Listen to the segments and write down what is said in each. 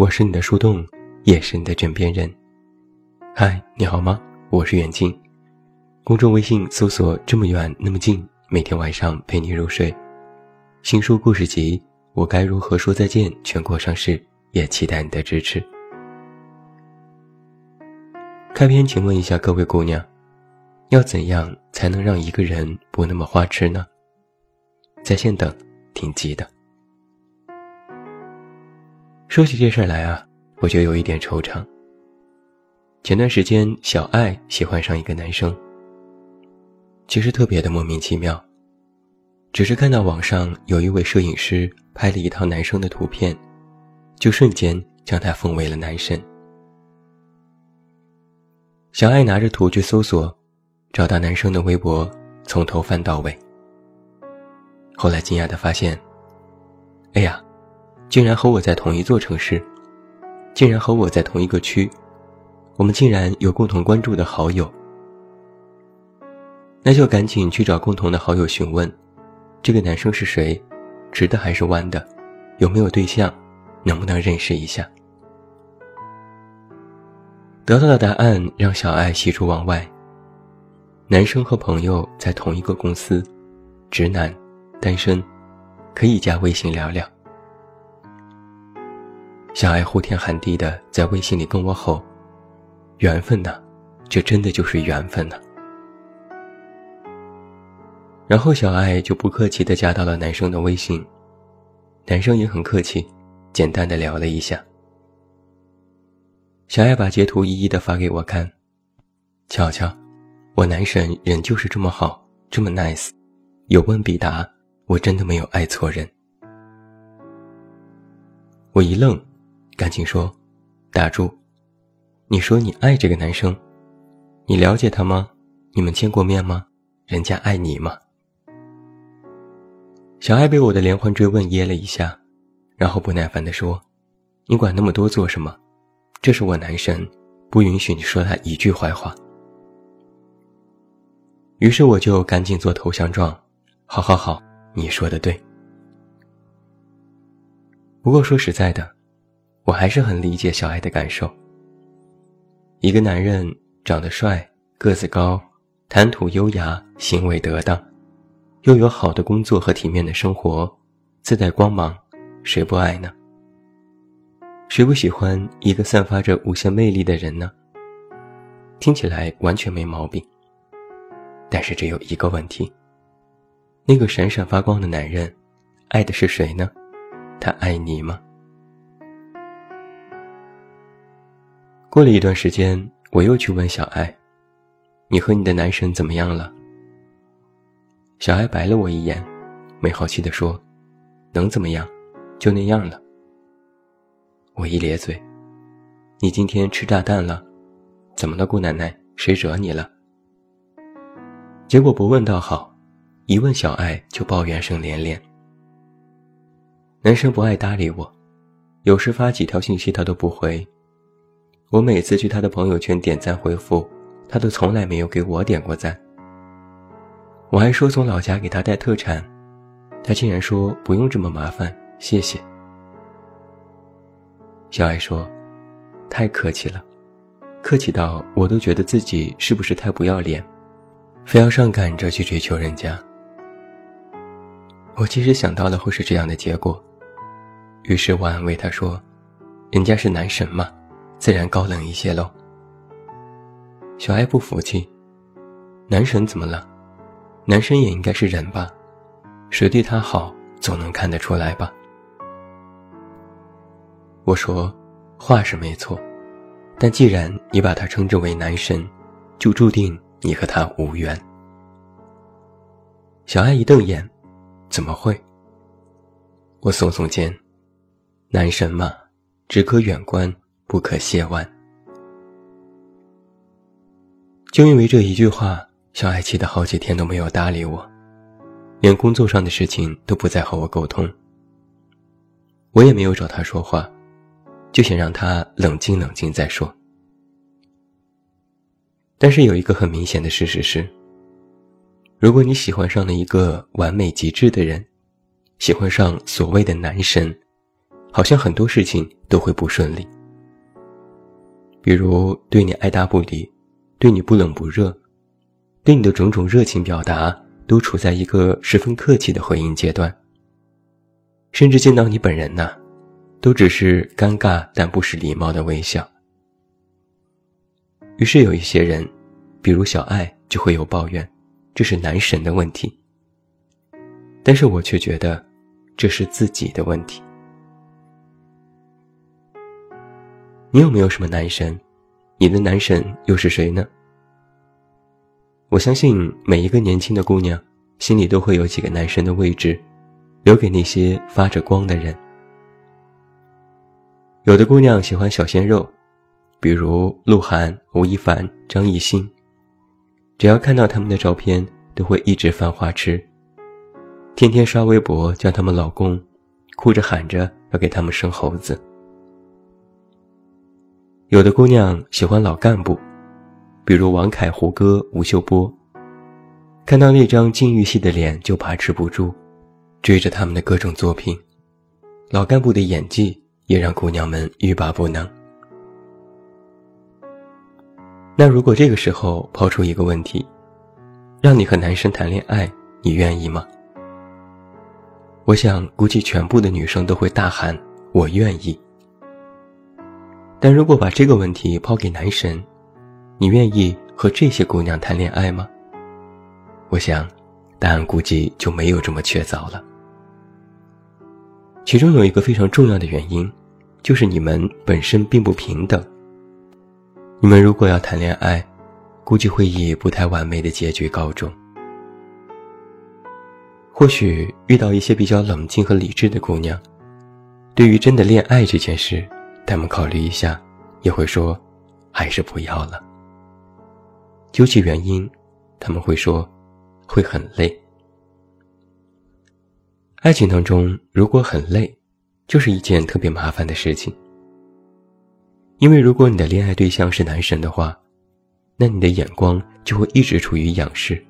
我是你的树洞，也是你的枕边人。嗨，你好吗？我是远近。公众微信搜索“这么远那么近”，每天晚上陪你入睡。新书故事集《我该如何说再见》全国上市，也期待你的支持。开篇，请问一下各位姑娘，要怎样才能让一个人不那么花痴呢？在线等，挺急的。说起这事儿来啊，我就有一点惆怅。前段时间，小爱喜欢上一个男生，其实特别的莫名其妙，只是看到网上有一位摄影师拍了一套男生的图片，就瞬间将他奉为了男神。小爱拿着图去搜索，找到男生的微博，从头翻到尾。后来惊讶的发现，哎呀！竟然和我在同一座城市，竟然和我在同一个区，我们竟然有共同关注的好友。那就赶紧去找共同的好友询问，这个男生是谁，直的还是弯的，有没有对象，能不能认识一下。得到的答案让小爱喜出望外。男生和朋友在同一个公司，直男，单身，可以加微信聊聊。小爱呼天喊地的在微信里跟我吼：“缘分呐，这真的就是缘分呐。”然后小爱就不客气的加到了男生的微信，男生也很客气，简单的聊了一下。小爱把截图一一的发给我看，瞧瞧，我男神人就是这么好，这么 nice，有问必答，我真的没有爱错人。我一愣。赶紧说，打住！你说你爱这个男生，你了解他吗？你们见过面吗？人家爱你吗？小爱被我的连环追问噎了一下，然后不耐烦地说：“你管那么多做什么？这是我男神，不允许你说他一句坏话。”于是我就赶紧做投降状：“好好好，你说的对。”不过说实在的。我还是很理解小爱的感受。一个男人长得帅、个子高、谈吐优雅、行为得当，又有好的工作和体面的生活，自带光芒，谁不爱呢？谁不喜欢一个散发着无限魅力的人呢？听起来完全没毛病。但是只有一个问题：那个闪闪发光的男人，爱的是谁呢？他爱你吗？过了一段时间，我又去问小爱：“你和你的男神怎么样了？”小爱白了我一眼，没好气地说：“能怎么样？就那样了。”我一咧嘴：“你今天吃炸弹了？怎么了，姑奶奶？谁惹你了？”结果不问倒好，一问小爱就抱怨声连连。男生不爱搭理我，有时发几条信息他都不回。我每次去他的朋友圈点赞回复，他都从来没有给我点过赞。我还说从老家给他带特产，他竟然说不用这么麻烦，谢谢。小爱说：“太客气了，客气到我都觉得自己是不是太不要脸，非要上赶着去追求人家。”我其实想到了会是这样的结果，于是我安慰他说：“人家是男神嘛。”自然高冷一些喽。小爱不服气，男神怎么了？男神也应该是人吧？谁对他好，总能看得出来吧？我说，话是没错，但既然你把他称之为男神，就注定你和他无缘。小爱一瞪眼，怎么会？我耸耸肩，男神嘛，只可远观。不可亵玩。就因为这一句话，小爱气得好几天都没有搭理我，连工作上的事情都不再和我沟通。我也没有找他说话，就想让他冷静冷静再说。但是有一个很明显的事实是，如果你喜欢上了一个完美极致的人，喜欢上所谓的男神，好像很多事情都会不顺利。比如对你爱答不理，对你不冷不热，对你的种种热情表达都处在一个十分客气的回应阶段。甚至见到你本人呢，都只是尴尬但不失礼貌的微笑。于是有一些人，比如小爱，就会有抱怨，这是男神的问题。但是我却觉得，这是自己的问题。你有没有什么男神？你的男神又是谁呢？我相信每一个年轻的姑娘心里都会有几个男神的位置，留给那些发着光的人。有的姑娘喜欢小鲜肉，比如鹿晗、吴亦凡、张艺兴，只要看到他们的照片，都会一直犯花痴。天天刷微博叫他们老公，哭着喊着要给他们生猴子。有的姑娘喜欢老干部，比如王凯、胡歌、吴秀波，看到那张禁欲系的脸就把持不住，追着他们的各种作品。老干部的演技也让姑娘们欲罢不能。那如果这个时候抛出一个问题，让你和男生谈恋爱，你愿意吗？我想，估计全部的女生都会大喊“我愿意”。但如果把这个问题抛给男神，你愿意和这些姑娘谈恋爱吗？我想，答案估计就没有这么确凿了。其中有一个非常重要的原因，就是你们本身并不平等。你们如果要谈恋爱，估计会以不太完美的结局告终。或许遇到一些比较冷静和理智的姑娘，对于真的恋爱这件事，他们考虑一下，也会说，还是不要了。究其原因，他们会说，会很累。爱情当中如果很累，就是一件特别麻烦的事情。因为如果你的恋爱对象是男神的话，那你的眼光就会一直处于仰视。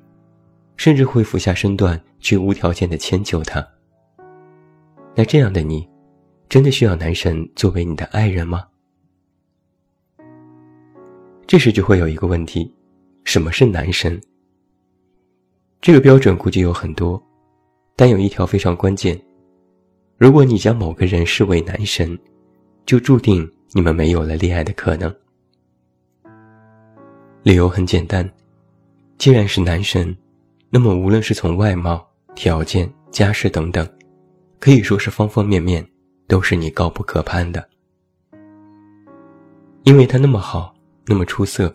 甚至会俯下身段去无条件的迁就他。那这样的你，真的需要男神作为你的爱人吗？这时就会有一个问题：什么是男神？这个标准估计有很多，但有一条非常关键：如果你将某个人视为男神，就注定你们没有了恋爱的可能。理由很简单，既然是男神。那么，无论是从外貌、条件、家世等等，可以说是方方面面，都是你高不可攀的。因为他那么好，那么出色，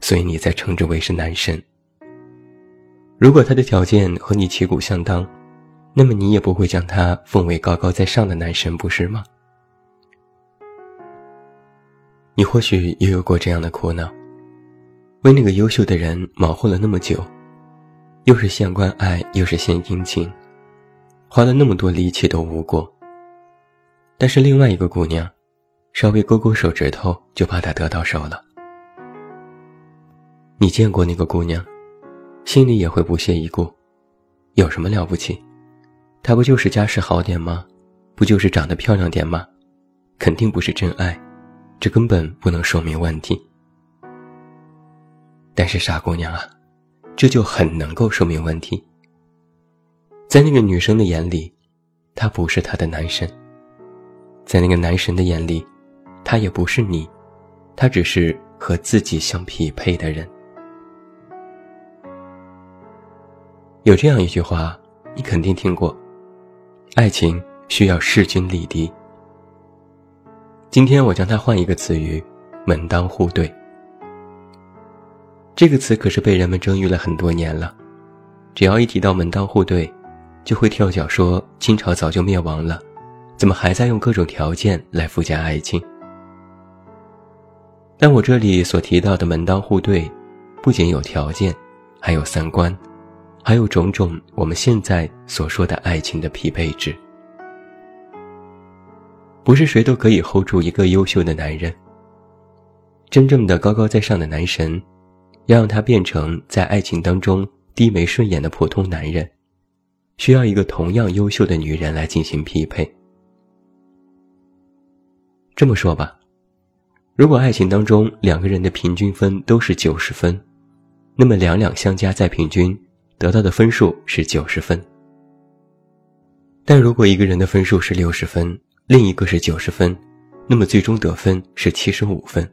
所以你才称之为是男神。如果他的条件和你旗鼓相当，那么你也不会将他奉为高高在上的男神，不是吗？你或许也有过这样的苦恼，为那个优秀的人忙活了那么久。又是献关爱，又是献殷勤，花了那么多力气都无果。但是另外一个姑娘，稍微勾勾手指头就把他得到手了。你见过那个姑娘，心里也会不屑一顾。有什么了不起？她不就是家世好点吗？不就是长得漂亮点吗？肯定不是真爱，这根本不能说明问题。但是傻姑娘啊！这就很能够说明问题。在那个女生的眼里，他不是她的男神；在那个男神的眼里，他也不是你，他只是和自己相匹配的人。有这样一句话，你肯定听过：爱情需要势均力敌。今天我将它换一个词语：门当户对。这个词可是被人们争议了很多年了，只要一提到门当户对，就会跳脚说清朝早就灭亡了，怎么还在用各种条件来附加爱情？但我这里所提到的门当户对，不仅有条件，还有三观，还有种种我们现在所说的爱情的匹配值。不是谁都可以 hold 住一个优秀的男人，真正的高高在上的男神。要让他变成在爱情当中低眉顺眼的普通男人，需要一个同样优秀的女人来进行匹配。这么说吧，如果爱情当中两个人的平均分都是九十分，那么两两相加再平均，得到的分数是九十分。但如果一个人的分数是六十分，另一个是九十分，那么最终得分是七十五分。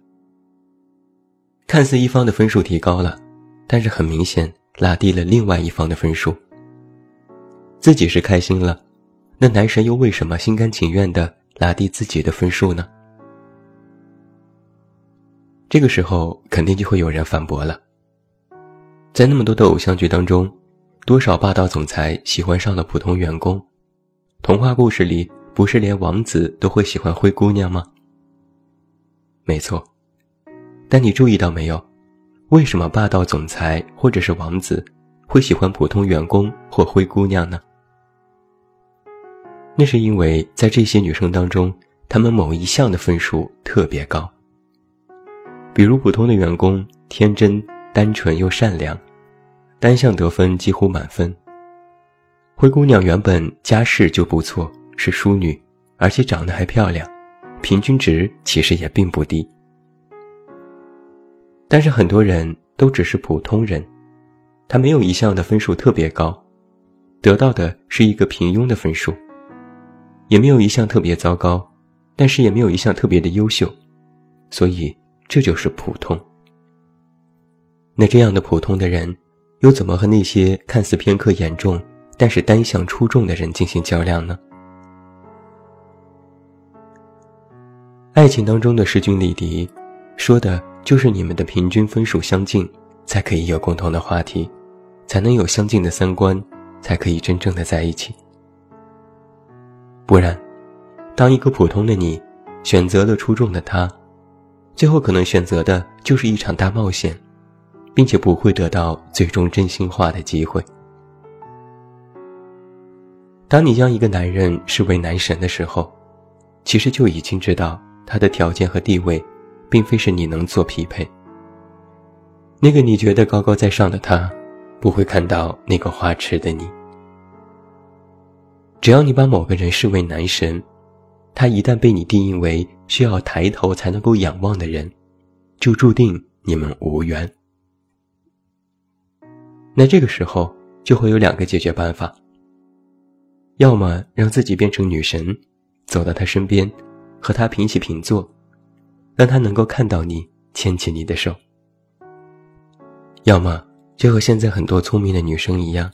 看似一方的分数提高了，但是很明显拉低了另外一方的分数。自己是开心了，那男神又为什么心甘情愿的拉低自己的分数呢？这个时候肯定就会有人反驳了。在那么多的偶像剧当中，多少霸道总裁喜欢上了普通员工？童话故事里不是连王子都会喜欢灰姑娘吗？没错。但你注意到没有，为什么霸道总裁或者是王子会喜欢普通员工或灰姑娘呢？那是因为在这些女生当中，她们某一项的分数特别高。比如普通的员工天真、单纯又善良，单项得分几乎满分。灰姑娘原本家世就不错，是淑女，而且长得还漂亮，平均值其实也并不低。但是很多人都只是普通人，他没有一项的分数特别高，得到的是一个平庸的分数；也没有一项特别糟糕，但是也没有一项特别的优秀，所以这就是普通。那这样的普通的人，又怎么和那些看似偏科严重，但是单项出众的人进行较量呢？爱情当中的势均力敌，说的。就是你们的平均分数相近，才可以有共同的话题，才能有相近的三观，才可以真正的在一起。不然，当一个普通的你选择了出众的他，最后可能选择的就是一场大冒险，并且不会得到最终真心话的机会。当你将一个男人视为男神的时候，其实就已经知道他的条件和地位。并非是你能做匹配。那个你觉得高高在上的他，不会看到那个花痴的你。只要你把某个人视为男神，他一旦被你定义为需要抬头才能够仰望的人，就注定你们无缘。那这个时候就会有两个解决办法：要么让自己变成女神，走到他身边，和他平起平坐。让他能够看到你，牵起你的手。要么就和现在很多聪明的女生一样，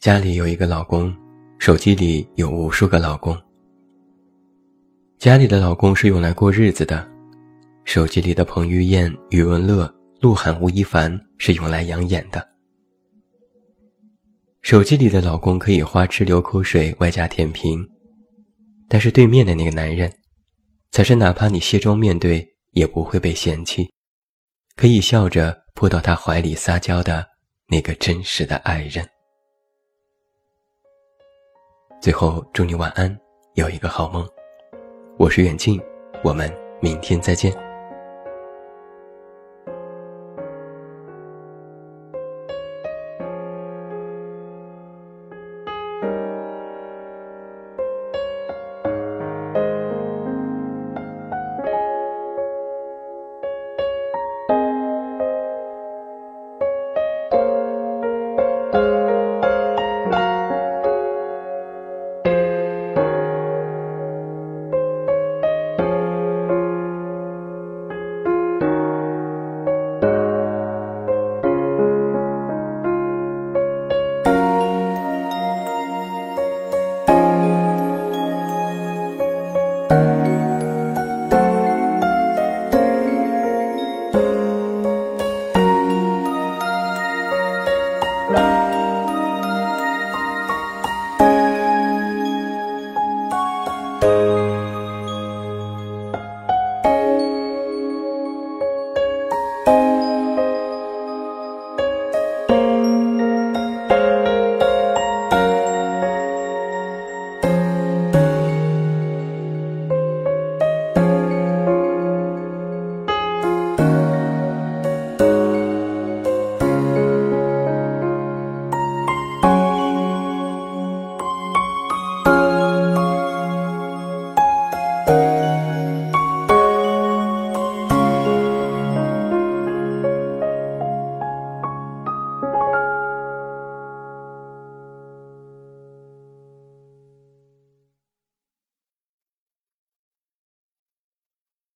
家里有一个老公，手机里有无数个老公。家里的老公是用来过日子的，手机里的彭于晏、余文乐、鹿晗、吴亦凡是用来养眼的。手机里的老公可以花痴流口水，外加舔屏，但是对面的那个男人。才是哪怕你卸妆面对，也不会被嫌弃，可以笑着扑到他怀里撒娇的那个真实的爱人。最后，祝你晚安，有一个好梦。我是远近，我们明天再见。